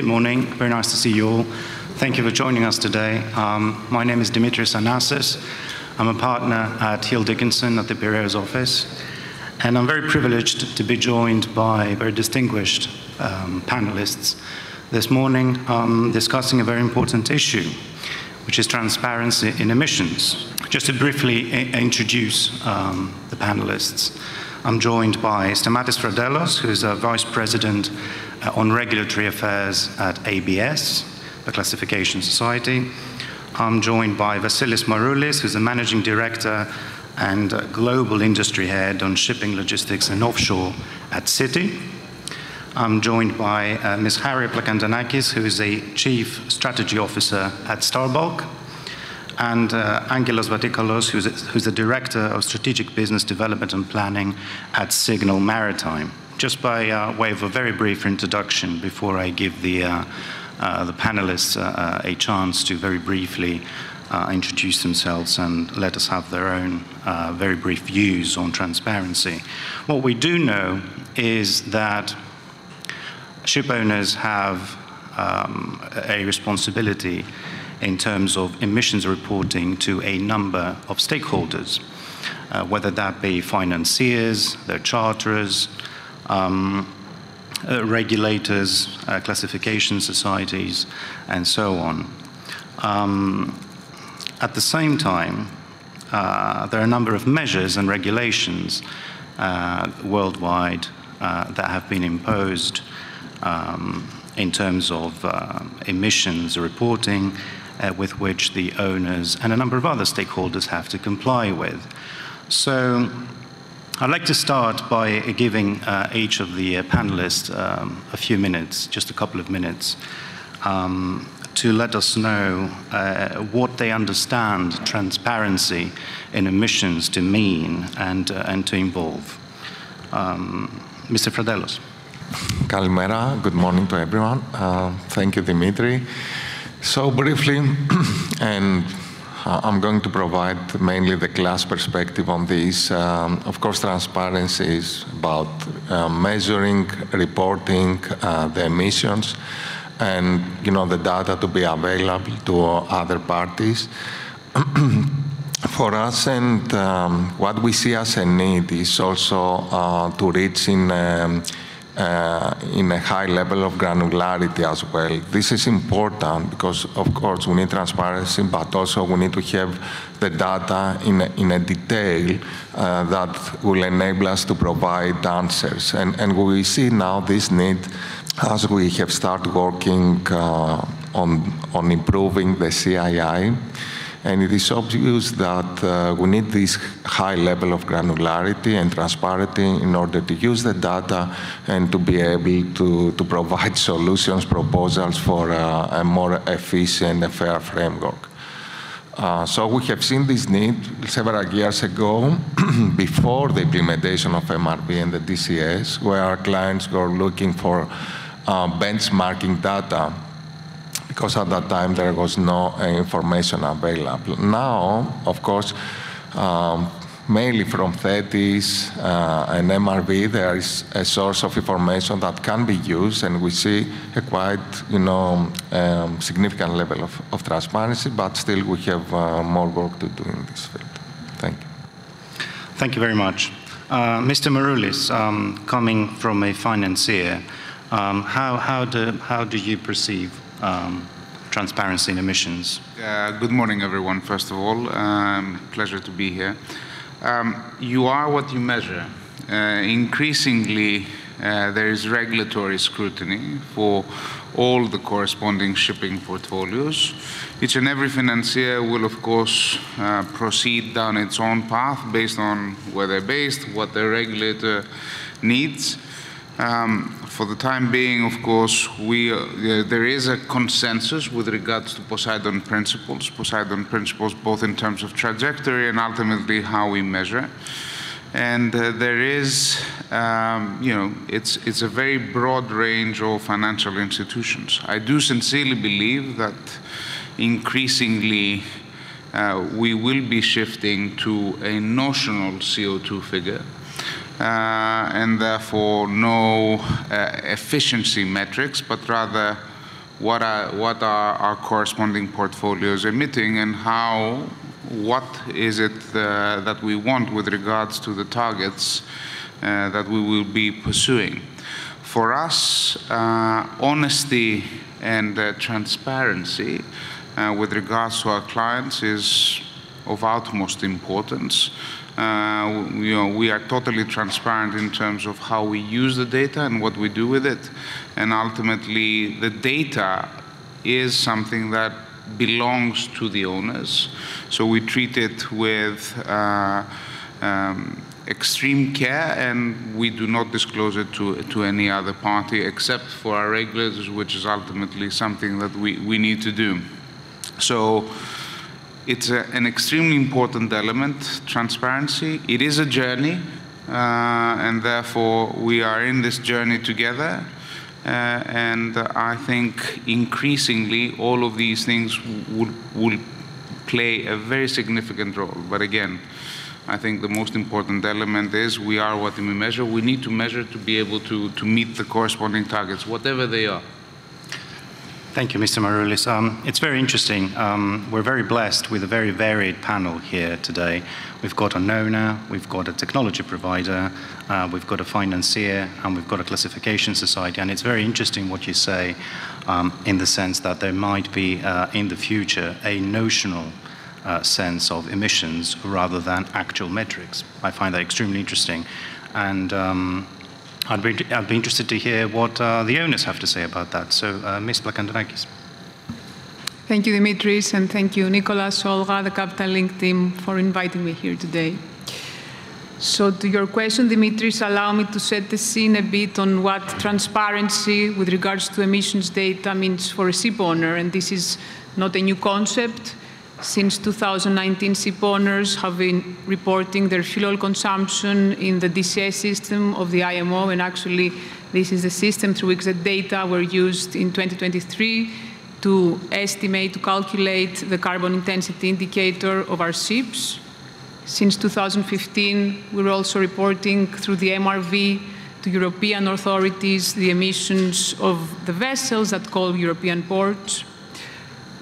good morning. Very nice to see you all. Thank you for joining us today. Um, my name is Dimitris Anassis. I'm a partner at Hill Dickinson at the Piraeus office. And I'm very privileged to be joined by very distinguished um, panelists this morning um, discussing a very important issue, which is transparency in emissions. Just to briefly introduce um, the panelists, I'm joined by Stamatis Fradelos, who's a Vice President uh, on Regulatory Affairs at ABS, the Classification Society. I'm joined by Vasilis Maroulis, who's the Managing Director and Global Industry Head on Shipping Logistics and Offshore at Citi. I'm joined by uh, Ms. Charis Plakantonakis, who is a Chief Strategy Officer at Star Bulk, and uh, Angelos Vatikalos, who's, who's the Director of Strategic Business Development and Planning at Signal Maritime. Just by uh, way of a very brief introduction before I give the, uh, uh, the panelists uh, uh, a chance to very briefly uh, introduce themselves and let us have their own very brief views on transparency. What we do know is that ship owners have um, a responsibility in terms of emissions reporting to a number of stakeholders, whether that be financiers, their charterers, um, uh, regulators, uh, classification societies, and so on. Um, at the same time, uh, there are a number of measures and regulations uh, worldwide uh, that have been imposed um, in terms of uh, emissions reporting with which the owners and a number of other stakeholders have to comply with. So I'd like to start by giving uh, each of the panelists um, a few minutes, just a couple of minutes, um, to let us know uh, what they understand transparency in emissions to mean and, uh, and to involve. Um, Mr. Fradelos. Kalimera, good morning to everyone. Uh, thank you, Dimitri. So briefly, and I'm going to provide mainly the class perspective on this. Um, of course, transparency is about uh, measuring, reporting uh, the emissions, and you know the data to be available to other parties. For us, and um, what we see as a need is also uh, to reach in. Um, uh, in a high level of granularity as well. This is important because, of course, we need transparency, but also we need to have the data in a, in a detail uh, that will enable us to provide answers. And, and we see now this need as we have started working uh, on, on improving the CII, and it is obvious that uh, we need this high level of granularity and transparency in order to use the data and to be able to, to provide solutions, proposals for uh, a more efficient and fair framework. Uh, so we have seen this need several years ago, before the implementation of MRV and the DCS, where our clients were looking for uh, benchmarking data because at that time there was no uh, information available. Now, of course, um, mainly from Thetis uh, and MRV, there is a source of information that can be used, and we see a quite, you know, um, significant level of, of, transparency, but still we have uh, more work to do in this field. Thank you. Thank you very much. Uh, Mr. Maroulis, um, coming from a financier, um, how, how, do, how do you perceive um, transparency in emissions. Uh, good morning, everyone, first of all. Um, pleasure to be here. Um, you are what you measure. Uh, increasingly, uh, there is regulatory scrutiny for all the corresponding shipping portfolios. Each and every financier will, of course, uh, proceed down its own path based on where they're based, what their regulator needs. Um, for the time being, of course, we, uh, there is a consensus with regards to Poseidon principles, Poseidon principles both in terms of trajectory and ultimately how we measure. And uh, there is, um, you know, it's, it's a very broad range of financial institutions. I do sincerely believe that increasingly uh, we will be shifting to a notional CO2 figure and therefore no uh, efficiency metrics, but rather what are, what are our corresponding portfolios emitting and how, what is it uh, that we want with regards to the targets uh, that we will be pursuing. For us, uh, honesty and uh, transparency uh, with regards to our clients is of utmost importance. Uh, you know, we are totally transparent in terms of how we use the data and what we do with it. And ultimately, the data is something that belongs to the owners. So we treat it with uh, um, extreme care and we do not disclose it to, to any other party except for our regulators, which is ultimately something that we, we need to do. So it's a, an extremely important element, transparency. It is a journey, uh, and therefore we are in this journey together. Uh, and I think increasingly all of these things will, will play a very significant role. But again, I think the most important element is we are what we measure. We need to measure to be able to, to meet the corresponding targets, whatever they are. Thank you, Mr. Maroulis. Um, it's very interesting. Um, we're very blessed with a very varied panel here today. We've got a owner, we've got a technology provider, uh, we've got a financier, and we've got a classification society. And it's very interesting what you say um, in the sense that there might be uh, in the future a notional uh, sense of emissions rather than actual metrics. I find that extremely interesting. And um, I'd be, I'd be interested to hear what uh, the owners have to say about that. So, uh, Ms. Plakantonakis. Thank you, Dimitris, and thank you, Nicolas, Olga, the Capital Link team, for inviting me here today. So, to your question, Dimitris, allow me to set the scene a bit on what transparency with regards to emissions data means for a ship owner. And this is not a new concept. Since 2019, ship owners have been reporting their fuel oil consumption in the DCS system of the IMO, and actually, this is the system through which the data were used in 2023 to estimate, to calculate the carbon intensity indicator of our ships. Since 2015, we're also reporting through the MRV to European authorities the emissions of the vessels that call European ports.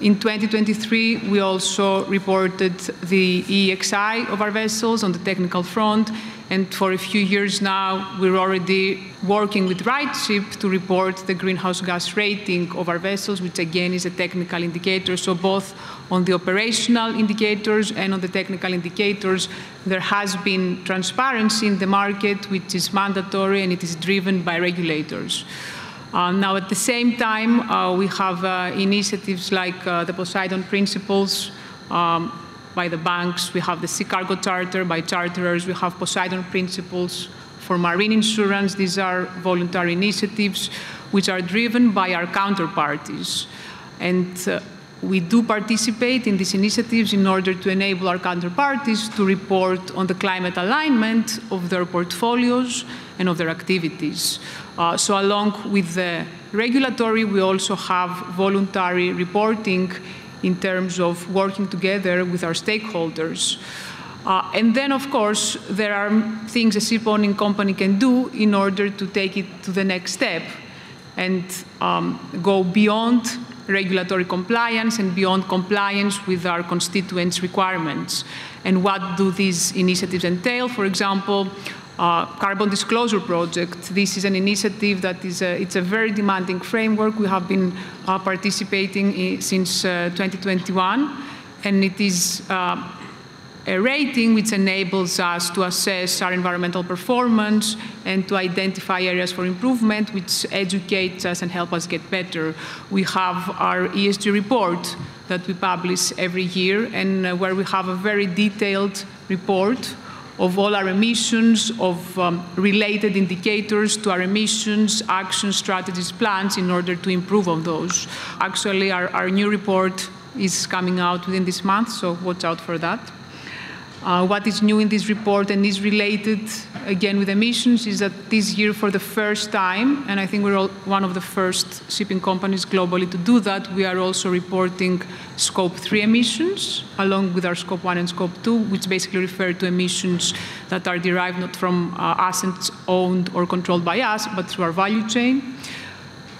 In 2023, we also reported the EEXI of our vessels on the technical front, and for a few years now, we're already working with RightShip to report the greenhouse gas rating of our vessels, which again is a technical indicator. So both on the operational indicators and on the technical indicators, there has been transparency in the market, which is mandatory and it is driven by regulators. Uh, now, at the same time, uh, we have uh, initiatives like uh, the Poseidon Principles um, by the banks. We have the Sea Cargo Charter by charterers. We have Poseidon Principles for marine insurance. These are voluntary initiatives which are driven by our counterparties. And uh, we do participate in these initiatives in order to enable our counterparties to report on the climate alignment of their portfolios and of their activities. Uh, so along with the regulatory, we also have voluntary reporting in terms of working together with our stakeholders. Uh, and then, of course, there are things a ship owning company can do in order to take it to the next step and um, go beyond regulatory compliance and beyond compliance with our constituents' requirements. And what do these initiatives entail? For example, Carbon Disclosure Project. This is an initiative that is a, it's a very demanding framework. We have been uh, participating in, since uh, 2021, and it is uh, a rating which enables us to assess our environmental performance and to identify areas for improvement, which educates us and help us get better. We have our ESG report that we publish every year, and uh, where we have a very detailed report of all our emissions, of um, related indicators to our emissions, action strategies, plans in order to improve on those. Actually, our, our new report is coming out within this month, so watch out for that. Uh, what is new in this report and is related again with emissions is that this year, for the first time, and I think we're one of the first shipping companies globally to do that, we are also reporting scope 3 emissions along with our scope 1 and scope 2, which basically refer to emissions that are derived not from uh, assets owned or controlled by us, but through our value chain.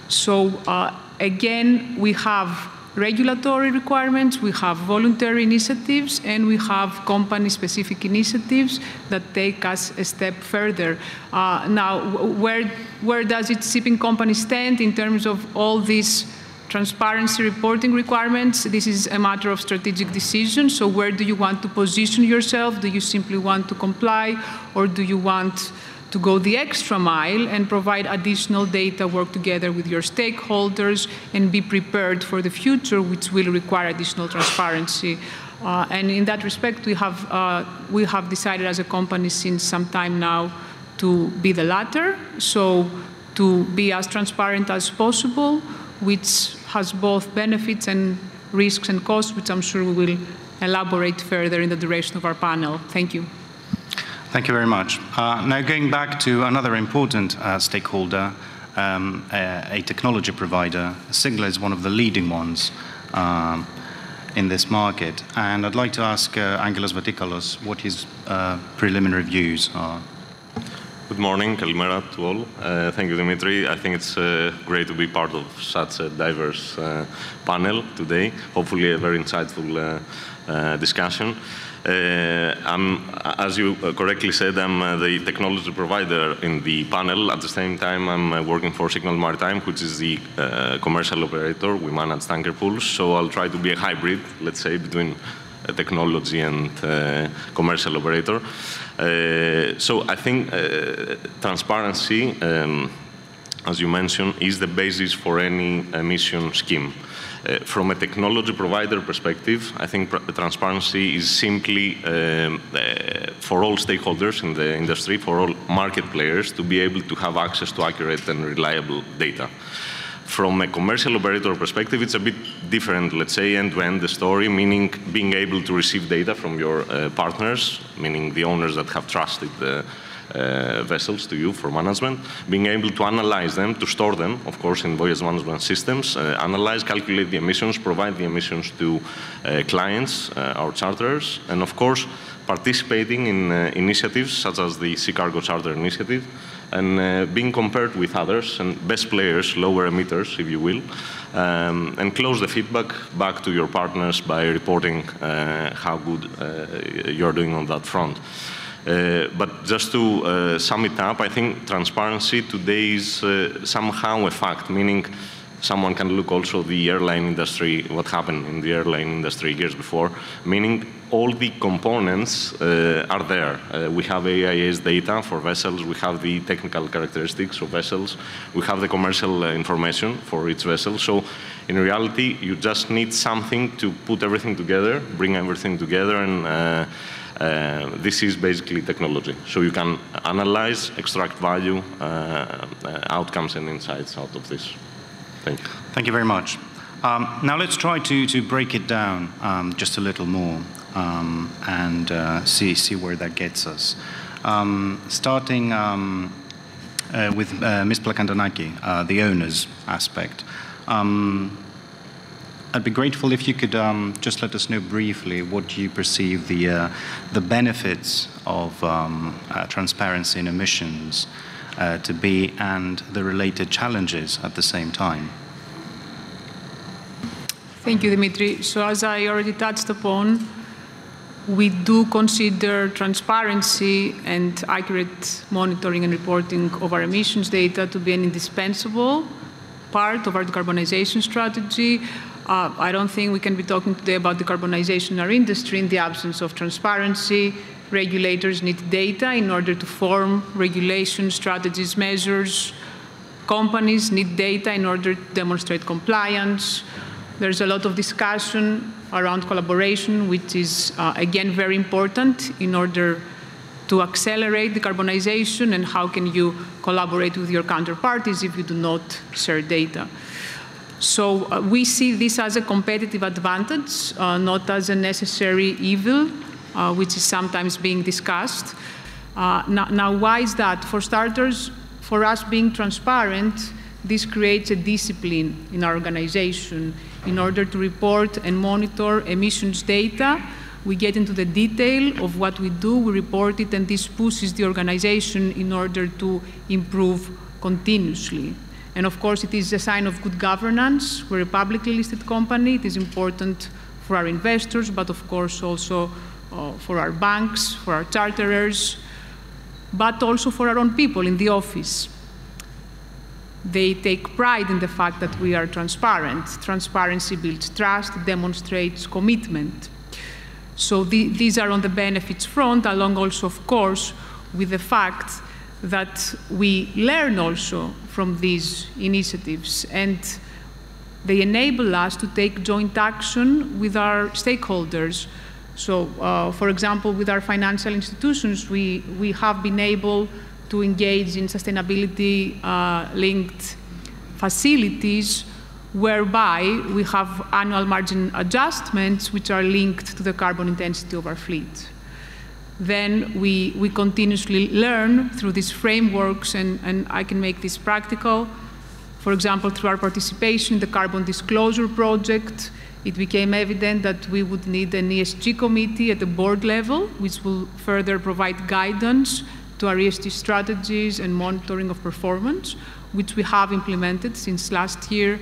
So uh, again, we have regulatory requirements, we have voluntary initiatives, and we have company-specific initiatives that take us a step further. Uh, now, where, where does its shipping company stand in terms of all these transparency reporting requirements? This is a matter of strategic decision. So where do you want to position yourself? Do you simply want to comply, or do you want to go the extra mile and provide additional data, work together with your stakeholders, and be prepared for the future, which will require additional transparency. Uh, and in that respect, we have, uh, we have decided as a company since some time now to be the latter, so to be as transparent as possible, which has both benefits and risks and costs, which I'm sure we will elaborate further in the duration of our panel. Thank you. Thank you very much. Uh, now, going back to another important uh, stakeholder, um, a, a, technology provider, Signal is one of the leading ones um, in this market. And I'd like to ask uh, Angelos Vatikalos what his uh, preliminary views are. Good morning, Kalimera to all. Uh, thank you, Dimitri. I think it's uh, great to be part of such a diverse panel today. Hopefully, a very insightful discussion. Uh, I'm, as you correctly said, I'm uh, the technology provider in the panel. At the same time, I'm uh, working for Signal Maritime, which is the commercial operator. We manage tanker pools, so I'll try to be a hybrid, let's say, between technology and commercial operator. so I think transparency, um, as you mentioned, is the basis for any emission scheme. Uh, from a technology provider perspective, I think transparency is simply um, uh, for all stakeholders in the industry, for all market players to be able to have access to accurate and reliable data. From a commercial operator perspective, it's a bit different, let's say, end-to-end -end the story, meaning being able to receive data from your uh, partners, meaning the owners that have trusted the uh, vessels to you for management, being able to analyze them, to store them, of course, in voyage management systems, uh, analyze, calculate the emissions, provide the emissions to uh, clients, uh, our charterers, and of course, participating in uh, initiatives such as the Sea Cargo Charter Initiative, and uh, being compared with others and best players, lower emitters, if you will, um, and close the feedback back to your partners by reporting how good you're doing on that front. Uh, but just to uh, sum it up, I think transparency today is uh, somehow a fact, meaning someone can look also the airline industry, what happened in the airline industry years before, meaning all the components uh, are there. Uh, we have AIS data for vessels, we have the technical characteristics of vessels, we have the commercial uh, information for each vessel. So in reality, you just need something to put everything together, bring everything together and uh, this is basically technology. So you can analyze, extract value, uh, uh, outcomes and insights out of this. Thank you. Thank you very much. Um, now let's try to, to break it down um, just a little more um, and uh, see, see where that gets us. Um, starting um, uh, with uh, Ms. Plakantonaki, the owners aspect. Um, I'd be grateful if you could um, just let us know briefly what you perceive the, uh, the benefits of um, uh, transparency in emissions uh, to be and the related challenges at the same time. Thank you, Dimitri. So as I already touched upon, we do consider transparency and accurate monitoring and reporting of our emissions data to be an indispensable part of our decarbonization strategy. Uh, I don't think we can be talking today about decarbonization in our industry in the absence of transparency. Regulators need data in order to form regulation strategies, measures. Companies need data in order to demonstrate compliance. There's a lot of discussion around collaboration, which is, uh, again, very important in order to accelerate decarbonization and how can you collaborate with your counterparties if you do not share data. So uh, we see this as a competitive advantage, uh, not as a necessary evil, uh, which is sometimes being discussed. Uh, now, now, why is that? For starters, for us being transparent, this creates a discipline in our organization. In order to report and monitor emissions data, we get into the detail of what we do, we report it, and this pushes the organization in order to improve continuously. And of course, it is a sign of good governance. We're a publicly listed company. It is important for our investors, but of course also uh, for our banks, for our charterers, but also for our own people in the office. They take pride in the fact that we are transparent. Transparency builds trust, demonstrates commitment. So the, these are on the benefits front, along also, of course, with the fact that we learn also from these initiatives and they enable us to take joint action with our stakeholders. So, uh, for example, with our financial institutions, we, we have been able to engage in sustainability uh, linked facilities whereby we have annual margin adjustments which are linked to the carbon intensity of our fleet. Then we, we continuously learn through these frameworks, and, and I can make this practical. For example, through our participation in the Carbon Disclosure Project, it became evident that we would need an ESG committee at the board level, which will further provide guidance to our ESG strategies and monitoring of performance, which we have implemented since last year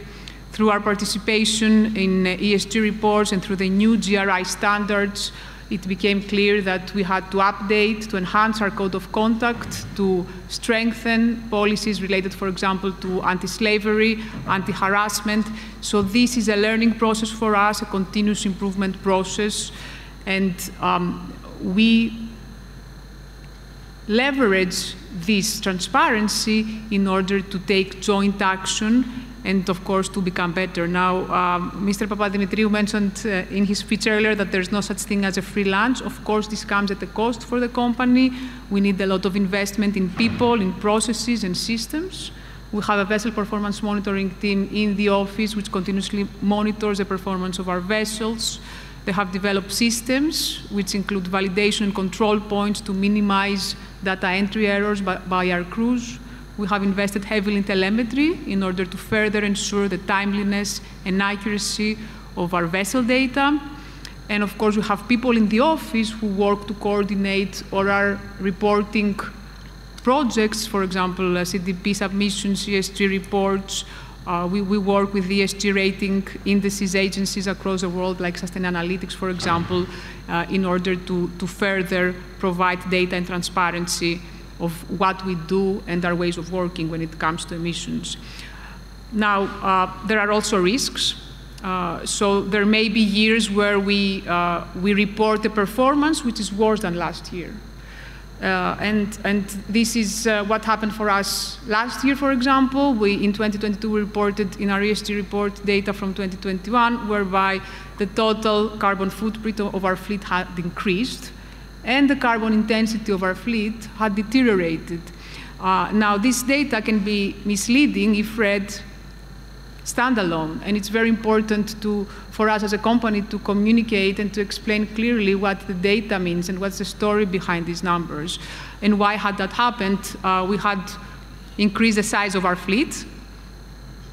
through our participation in ESG reports and through the new GRI standards, it became clear that we had to update, to enhance our code of conduct, to strengthen policies related, for example, to anti-slavery, anti-harassment. So this is a learning process for us, a continuous improvement process, and um, we leverage this transparency in order to take joint action and of course to become better. Now, um, Mr. Papadimitriou mentioned uh, in his speech earlier that there's no such thing as a free lunch. Of course, this comes at a cost for the company. We need a lot of investment in people, in processes and systems. We have a vessel performance monitoring team in the office which continuously monitors the performance of our vessels. They have developed systems which include validation and control points to minimize data entry errors by, by our crews. We have invested heavily in telemetry in order to further ensure the timeliness and accuracy of our vessel data. And of course, we have people in the office who work to coordinate or are reporting projects, for example, uh, CDP submissions, ESG reports. Uh, we, we, work with ESG rating indices agencies across the world, like Sustainalytics, for example, uh, in order to, to further provide data and transparency of what we do and our ways of working when it comes to emissions. Now, uh, there are also risks. Uh, so there may be years where we, uh, we report a performance which is worse than last year. Uh, and, and this is uh, what happened for us last year, for example. We, in 2022, we reported in our ESG report data from 2021, whereby the total carbon footprint of our fleet had increased and the carbon intensity of our fleet had deteriorated. Uh, now, this data can be misleading if read standalone, and it's very important to, for us as a company to communicate and to explain clearly what the data means and what's the story behind these numbers. And why had that happened? Uh, we had increased the size of our fleet,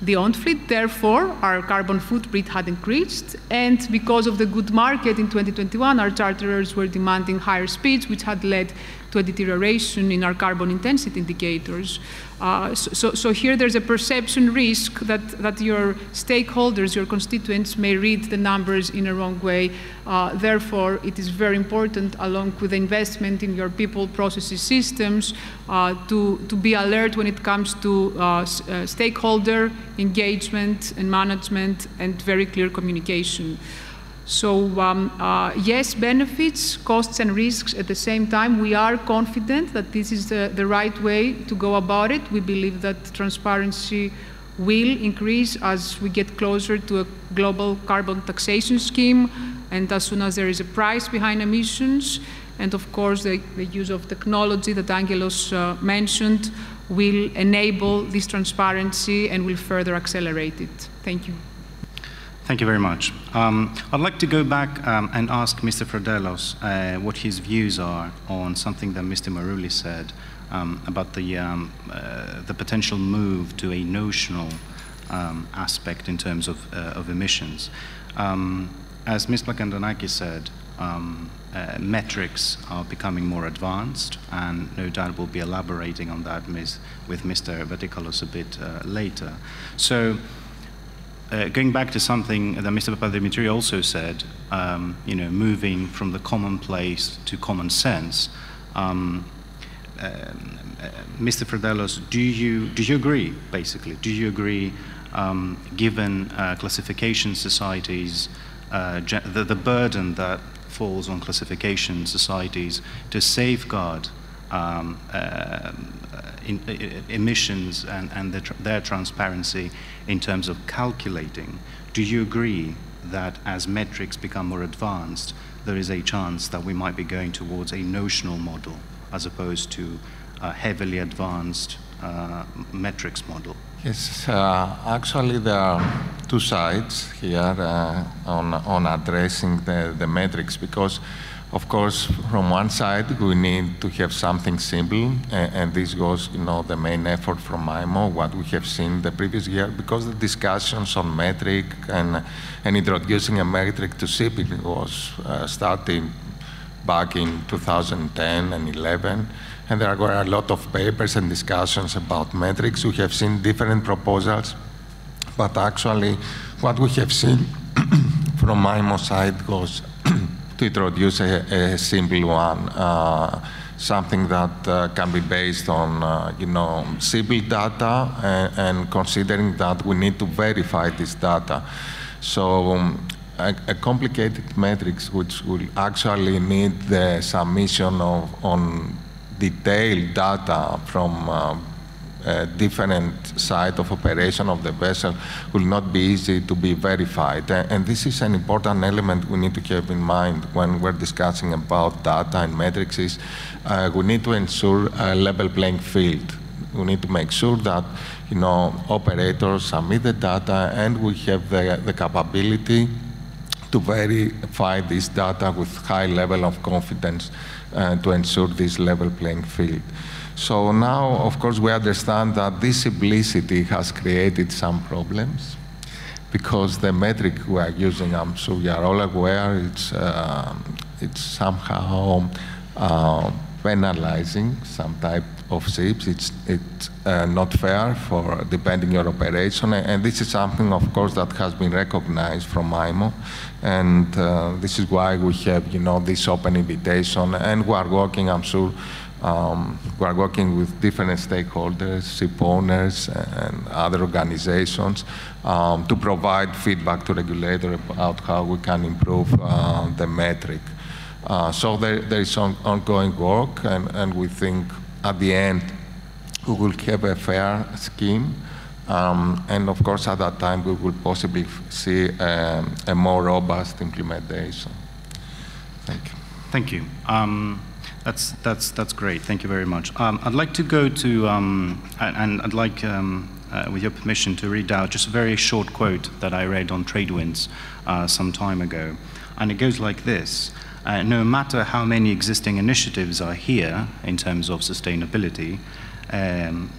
the owned fleet. Therefore, our carbon footprint had increased. And because of the good market in 2021, our charterers were demanding higher speeds, which had led to a deterioration in our carbon intensity indicators. Uh, so, so, here there's a perception risk that, that your stakeholders, your constituents, may read the numbers in a wrong way. Uh, therefore, it is very important, along with the investment in your people, processes, systems, uh, to, to be alert when it comes to uh, uh, stakeholder engagement and management and very clear communication. So um, uh, yes, benefits, costs and risks at the same time. We are confident that this is the, the right way to go about it. We believe that transparency will increase as we get closer to a global carbon taxation scheme and as soon as there is a price behind emissions. And of course, the, the use of technology that Angelos uh, mentioned will enable this transparency and will further accelerate it. Thank you. Thank you very much. Um, I'd like to go back um, and ask Mr. Fradelos uh, what his views are on something that Mr. Marouli said um, about the, um, uh, the potential move to a notional um, aspect in terms of, uh, of emissions. Um, as Ms. Plakantonaki said, uh, metrics are becoming more advanced, and no doubt we'll be elaborating on that with Mr. Vatikalos a bit uh, later. So, uh, going back to something that Mr. Papadimitriou also said, um, you know, moving from the commonplace to common sense. Um, uh, Mr. Fradelos, do you do you agree? Basically, do you agree? Um, given uh, classification societies, uh, the, the burden that falls on classification societies to safeguard um, uh, in, emissions and, and the tr their transparency in terms of calculating. Do you agree that as metrics become more advanced, there is a chance that we might be going towards a notional model as opposed to a heavily advanced uh, metrics model? Yes, uh, actually there are two sides here uh, on, on addressing the, the metrics because of course, from one side, we need to have something simple, and, and, this goes, you know, the main effort from IMO, what we have seen the previous year, because the discussions on metric and, and introducing a metric to shipping was uh, starting back in 2010 and 11, and there are a lot of papers and discussions about metrics. We have seen different proposals, but actually, what we have seen from IMO side goes to introduce a, a simple one, uh, something that uh, can be based on, uh, you know, simple data and, and, considering that we need to verify this data. So um, a, a, complicated matrix which will actually need the submission of on detailed data from different site of operation of the vessel will not be easy to be verified. And this is an important element we need to keep in mind when we're discussing about data and metrics is uh, we need to ensure a level playing field. We need to make sure that you know operators submit the data and we have the, the capability to verify this data with high level of confidence uh, to ensure this level playing field. So now, of course, we understand that this simplicity has created some problems because the metric we are using, I'm sure we are all aware, it's, uh, it's somehow uh, penalizing some type of ships. It's, it's uh, not fair for depending your operation. And this is something, of course, that has been recognized from IMO. And uh, this is why we have, you know, this open invitation. And we are working, I'm sure, um, we are working with different stakeholders, ship owners, and other organizations um, to provide feedback to regulator about how we can improve uh, the metric. Uh, so there, there is on, ongoing work, and, and we think at the end we will have a fair scheme. Um, and of course, at that time, we will possibly see um, a more robust implementation. Thank you. Thank you. Um, that's, that's, that's great. Thank you very much. Um, I'd like to go to, um, and, and, I'd like, uh, with your permission, to read out just a very short quote that I read on Tradewinds uh, some time ago. And it goes like this. Uh, no matter how many existing initiatives are here in terms of sustainability, um,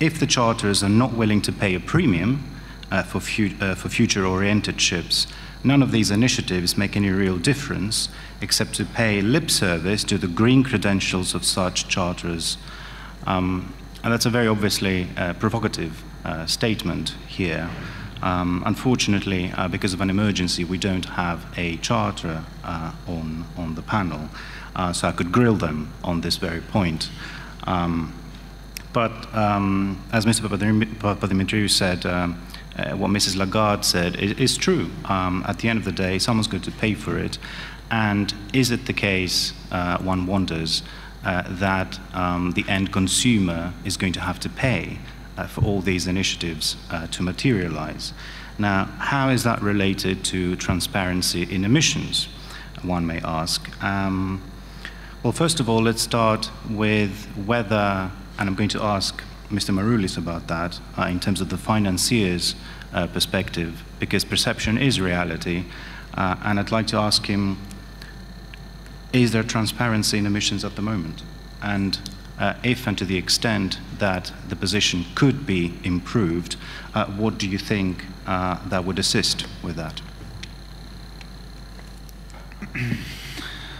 if the charters are not willing to pay a premium uh, for, fu uh, for future-oriented ships, none of these initiatives make any real difference except to pay lip service to the green credentials of such charters. Um, and that's a very obviously uh, provocative uh, statement here. Um, unfortunately, uh, because of an emergency, we don't have a charter uh, on, on the panel, uh, so I could grill them on this very point. Um, but um, as Mr. Papadimitriou said, um, uh, what Mrs. Lagarde said is, true. Um, at the end of the day, someone's going to pay for it. And is it the case, uh, one wonders, uh, that um, the end consumer is going to have to pay for all these initiatives uh, to materialize? Now, how is that related to transparency in emissions, one may ask? Um, well, first of all, let's start with whether, and I'm going to ask Mr. Maroulis about that uh, in terms of the financier's uh, perspective, because perception is reality. Uh, and I'd like to ask him is there transparency in emissions at the moment? And uh, if and to the extent that the position could be improved, uh, what do you think uh, that would assist with that?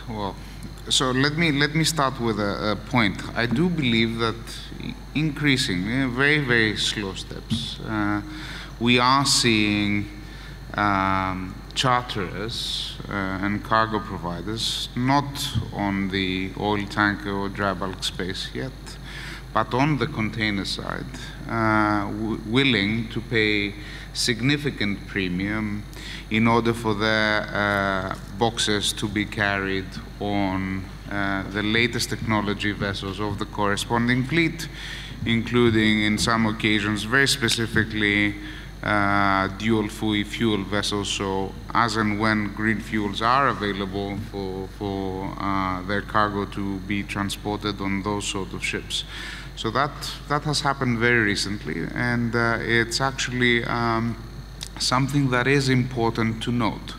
well, so let me let me start with a, a point. I do believe that increasingly, very very slow steps, uh, we are seeing um, charterers uh, and cargo providers not on the oil tanker or dry bulk space yet, but on the container side, uh, willing to pay significant premium in order for their uh, boxes to be carried on uh, the latest technology vessels of the corresponding fleet, including in some occasions very specifically uh, dual fuel vessels. So as and when green fuels are available for, for uh, their cargo to be transported on those sort of ships. So that, that has happened very recently, and uh, it's actually um, something that is important to note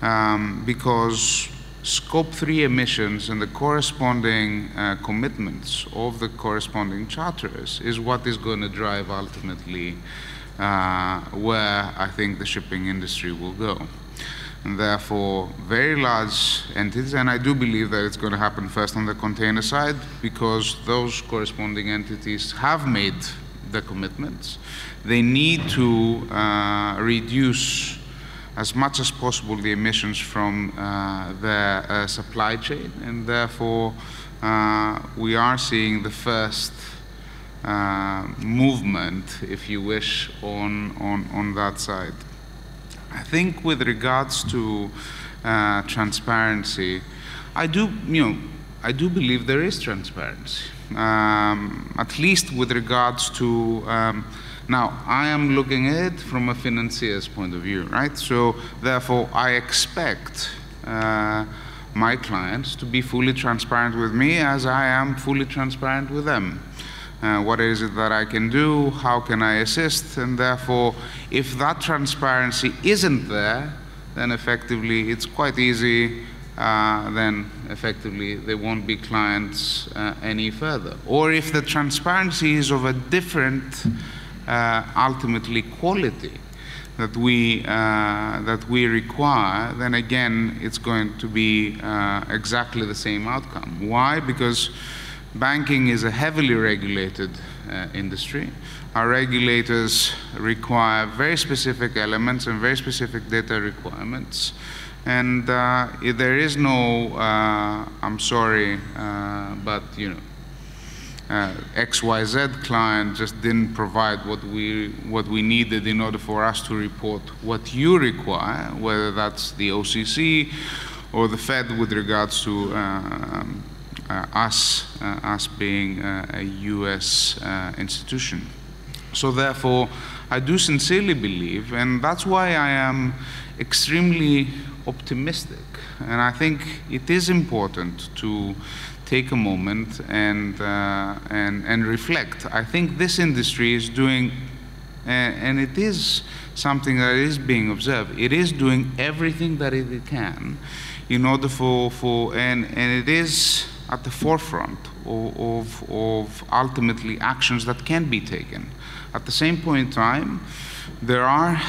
um, because scope 3 emissions and the corresponding uh, commitments of the corresponding charters is what is going to drive ultimately uh, where I think the shipping industry will go. And therefore, very large entities, and I do believe that it's going to happen first on the container side because those corresponding entities have made the commitments. They need to uh, reduce as much as possible the emissions from uh, their uh, supply chain, and therefore uh, we are seeing the first movement, if you wish, on, on, on that side. I think with regards to uh, transparency, I do, you know, I do believe there is transparency, um, at least with regards to. Um, now, I am looking at it from a financier's point of view, right? So, therefore, I expect uh, my clients to be fully transparent with me as I am fully transparent with them. Uh, what is it that I can do? How can I assist? And therefore, if that transparency isn't there, then effectively it's quite easy. Uh, then effectively they won't be clients uh, any further. Or if the transparency is of a different uh, ultimately quality that we, uh, that we require, then again, it's going to be uh, exactly the same outcome. Why? Because banking is a heavily regulated uh, industry. Our regulators require very specific elements and very specific data requirements. And uh, there is no, uh, I'm sorry, but you know, uh, XYZ client just didn't provide what we, what we needed in order for us to report what you require, whether that's the OCC or the Fed with regards to uh, uh, us, uh, us being uh, a US uh, institution. So therefore, I do sincerely believe, and that's why I am extremely optimistic. And I think it is important to take a moment and, uh, and, and reflect. I think this industry is doing, and, and it is something that is being observed, it is doing everything that it can in order for, for and, and it is at the forefront of, of, of ultimately actions that can be taken. At the same point in time, there are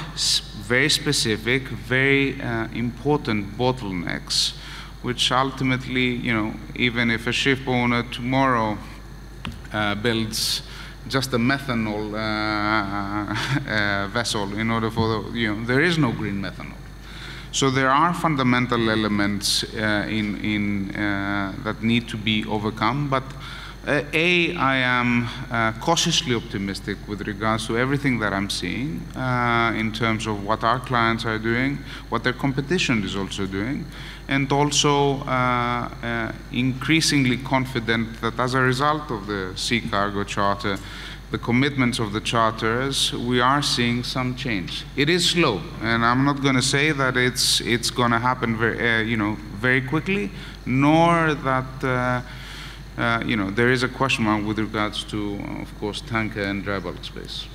very specific, very uh, important bottlenecks which ultimately, you know, even if a ship owner tomorrow uh, builds just a methanol uh, uh, vessel in order for the, you know, there is no green methanol. So there are fundamental elements uh, in, in, uh, that need to be overcome, but uh, A, I am uh, cautiously optimistic with regards to everything that I'm seeing uh, in terms of what our clients are doing, what their competition is also doing, and also uh, increasingly confident that as a result of the Sea Cargo Charter, the commitments of the charters, we are seeing some change. It is slow, and I'm not going to say that it's it's going to happen very, uh, you know, very quickly, nor that. Uh, uh, you know, there is a question mark with regards to, of course, tanker and dry bulk space.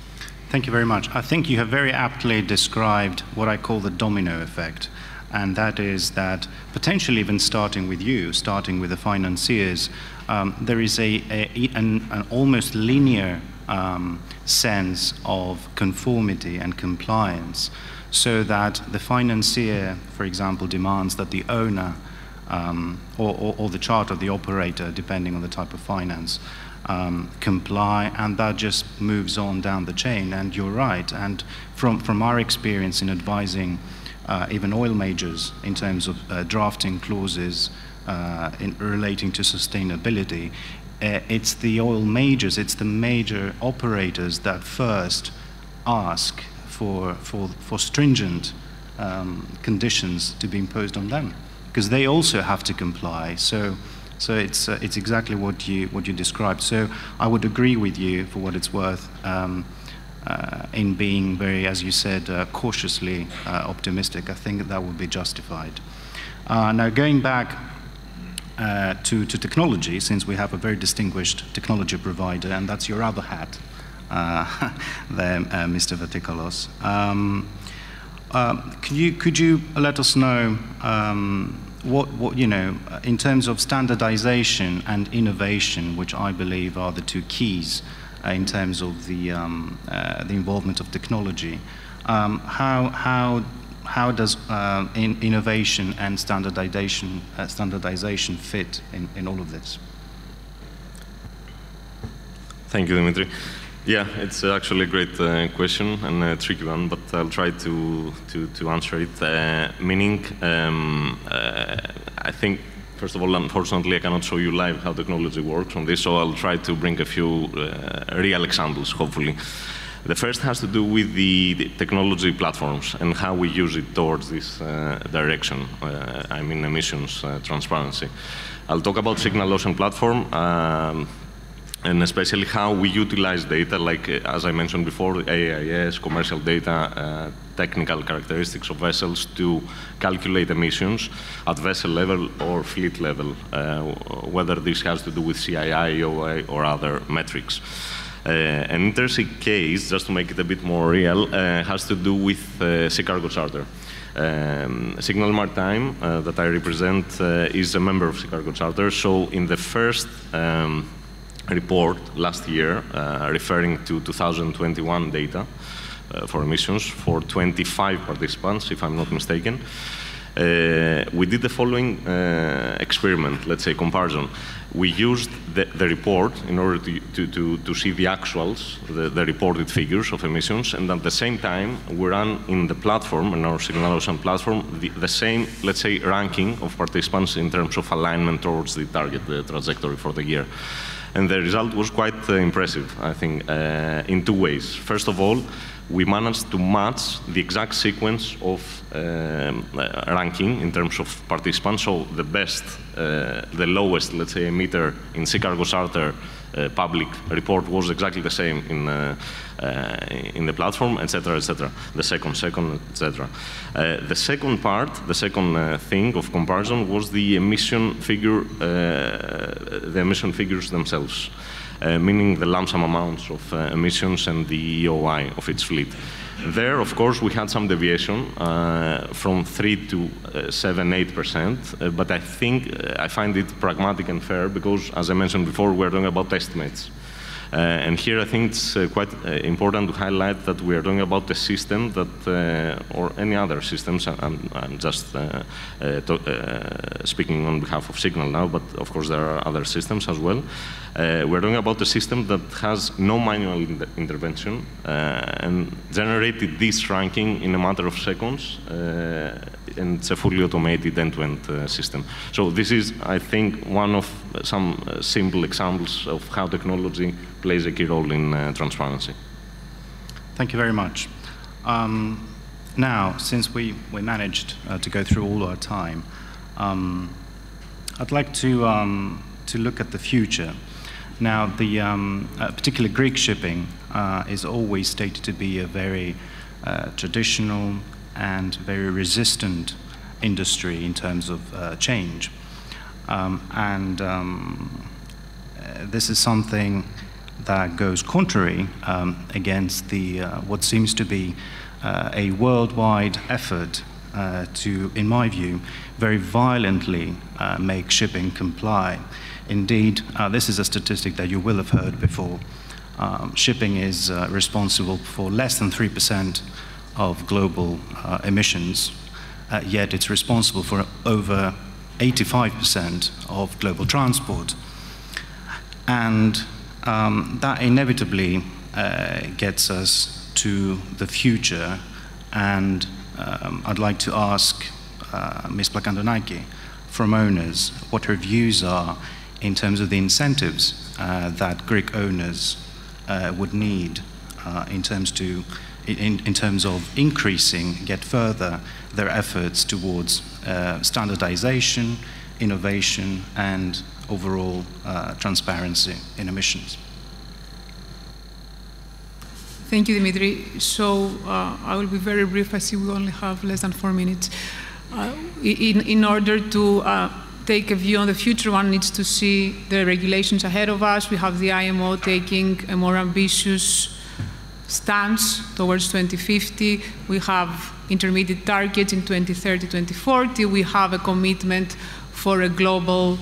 Thank you very much. I think you have very aptly described what I call the domino effect and that is that potentially even starting with you, starting with the financiers, um, there is a, a an, an, almost linear um, sense of conformity and compliance, so that the financier, for example, demands that the owner um, or, or, or, the charter, of the operator, depending on the type of finance, um, comply, and that just moves on down the chain. And you're right. And from, from our experience in advising uh, even oil majors in terms of uh, drafting clauses uh, in relating to sustainability, uh, it's the oil majors, it's the major operators that first ask for, for, for stringent um, conditions to be imposed on them because they also have to comply. So, so it's, uh, it's exactly what you, what you described. So I would agree with you for what it's worth um, uh, in being very, as you said, uh, cautiously uh, optimistic. I think that would be justified. Uh, now, going back uh, to, to technology, since we have a very distinguished technology provider, and that's your other hat there, Mr. Vatikalos. Um, could, you, could you let us know um, what, what, you know, in terms of standardization and innovation, which I believe are the two keys uh, in terms of the, um, uh, the involvement of technology, um, how, how, how does uh, in innovation and standardization, uh, standardization fit in, in all of this? Thank you, Dimitri. Yeah, it's actually a great uh, question and a tricky one, but I'll try to, to, to answer it. Uh, meaning, um, uh, I think, first of all, unfortunately, I cannot show you live how technology works on this, so I'll try to bring a few uh, real examples, hopefully. The first has to do with the, technology platforms and how we use it towards this uh, direction, uh, I mean emissions transparency. I'll talk about Signal loss Ocean platform. Um, and especially how we utilize data, like uh, as I mentioned before, AIS, commercial data, uh, technical characteristics of vessels to calculate emissions at vessel level or fleet level, uh, whether this has to do with CII, OA, or other metrics. Uh, an interesting case, just to make it a bit more real, uh, has to do with uh, sea cargo charter. Um, Signal Maritime, that I represent, is a member of Sea Cargo Charter. So in the first um, report last year uh, referring to 2021 data uh, for emissions for 25 participants, if I'm not mistaken. Uh, we did the following uh, experiment, let's say comparison. We used the, the report in order to, to, to, to see the actuals, the, the, reported figures of emissions, and at the same time, we ran in the platform, in our Signal platform, the, the same, let's say, ranking of participants in terms of alignment towards the target, the trajectory for the year. And the result was quite uh, impressive, I think, uh, in two ways. First of all, we managed to match the exact sequence of um, uh, ranking in terms of participants. So the best, uh, the lowest, let's say, emitter in Sea Cargo Charter uh, public report was exactly the same in, uh, uh, in the platform, etc., etc. The second, second, etc. the second part, the second thing of comparison was the emission figure, the emission figures themselves. Uh, meaning the lump sum amounts of uh, emissions and the EOI of its fleet. There, of course, we had some deviation uh, from 3 to uh, 7, 8%, uh, but I think I find it pragmatic and fair because, as I mentioned before, we're talking about estimates. Uh, and here I think it's uh, quite uh, important to highlight that we are talking about a system that, or any other systems, I'm, I'm just speaking on behalf of Signal now, but of course there are other systems as well. We're talking about a system that has no manual in intervention and generated this ranking in a matter of seconds and it's a fully automated end-to-end -end, uh, system. So this is, I think, one of some uh, simple examples of how technology plays a key role in uh, transparency. Thank you very much. Um, now, since we, we managed uh, to go through all our time, um, I'd like to, um, to look at the future. Now, the um, uh, particular Greek shipping uh, is always stated to be a very uh, traditional and very resistant industry in terms of uh, change. Um, and um, uh, this is something that goes contrary um, against the, uh, what seems to be a worldwide effort to, in my view, very violently uh, make shipping comply. Indeed, this is a statistic that you will have heard before. Um, shipping is responsible for less than 3% of global uh, emissions, uh, yet it's responsible for over 85% of global transport. And um, that inevitably uh, gets us to the future. And um, I'd like to ask uh, Ms. Plakantonaki from owners what her views are in terms of the incentives uh, that Greek owners uh, would need uh, in terms to in, in, terms of increasing yet further their efforts towards uh, standardization, innovation, and overall uh, transparency in emissions. Thank you, Dimitri. So uh, I will be very brief. I see we only have less than four minutes. Uh, in, in order to uh, take a view on the future, one needs to see the regulations ahead of us. We have the IMO taking a more ambitious stance towards 2050. We have intermediate targets in 2030, 2040. We have a commitment for a global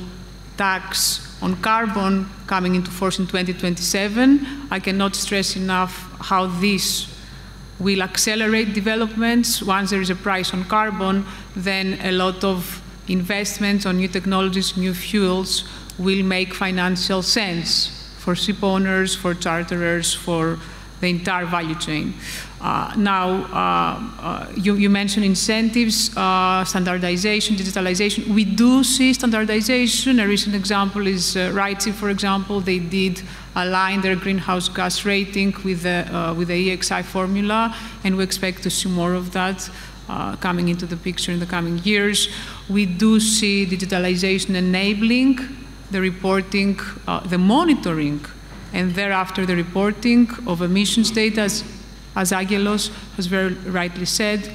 tax on carbon coming into force in 2027. I cannot stress enough how this will accelerate developments. Once there is a price on carbon, then a lot of investments on new technologies, new fuels will make financial sense for ship owners, for charterers, for the entire value chain. Uh, now, uh, uh, you, you, mentioned incentives, uh, standardization, digitalization. We do see standardization. A recent example is uh, RightShip, for example. They did align their greenhouse gas rating with the, uh, with the EEXI formula, and we expect to see more of that. Uh, coming into the picture in the coming years. We do see digitalization enabling the reporting, uh, the monitoring, and thereafter the reporting of emissions data, as, as Angelos has very rightly said.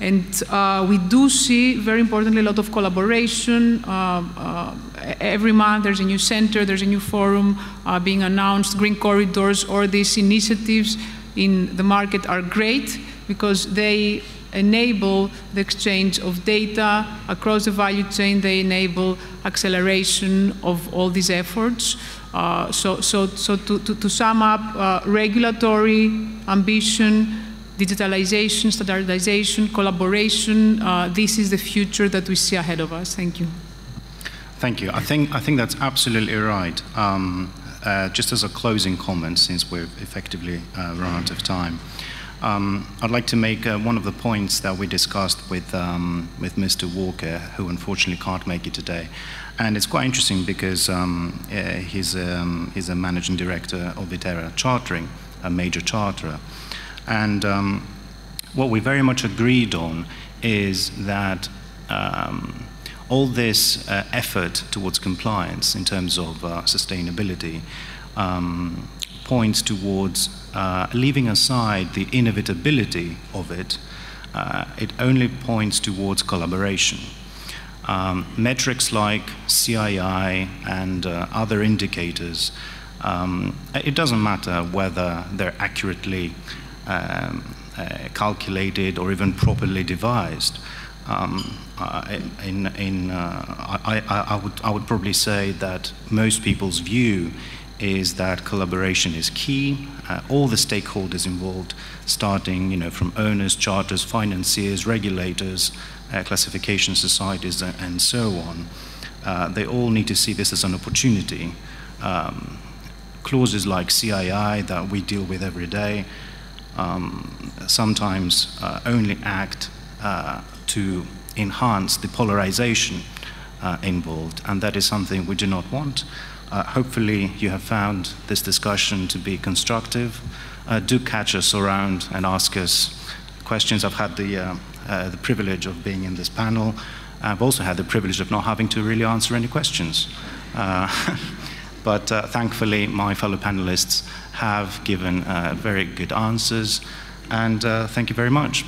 And uh, we do see, very importantly, a lot of collaboration. Uh, uh, every month there's a new center, there's a new forum uh, being announced. Green corridors or these initiatives in the market are great because they enable the exchange of data across the value chain. They enable acceleration of all these efforts. Uh, so, so, so to, to, to sum up, uh, regulatory ambition, digitalization, standardization, collaboration, uh, this is the future that we see ahead of us. Thank you. Thank you. I think, I think that's absolutely right. Um, uh, just as a closing comment, since we're effectively uh, run out of time, um, I'd like to make uh, one of the points that we discussed with, um, with Mr. Walker, who unfortunately can't make it today. And it's quite interesting because um, uh, he's, um, he's a managing director of Viterra Chartering, a major charterer. And um, what we very much agreed on is that um, all this uh, effort towards compliance in terms of uh, sustainability um, points towards uh, leaving aside the inevitability of it, uh, it only points towards collaboration. Um, metrics like CII and uh, other indicators, um, it doesn't matter whether they're accurately um, uh, calculated or even properly devised. Um, uh, in, in, uh, I, I, would, I would probably say that most people's view is that collaboration is key. Uh, all the stakeholders involved, starting you know, from owners, charters, financiers, regulators, uh, classification societies, and so on, uh, they all need to see this as an opportunity. Um, clauses like CII that we deal with every day um, sometimes uh, only act uh, to enhance the polarization involved, and that is something we do not want. Uh, hopefully, you have found this discussion to be constructive. Uh, do catch us around and ask us questions. I've had the, uh, uh the privilege of being in this panel. I've also had the privilege of not having to really answer any questions. But uh, thankfully, my fellow panelists have given uh, very good answers. And uh, thank you very much.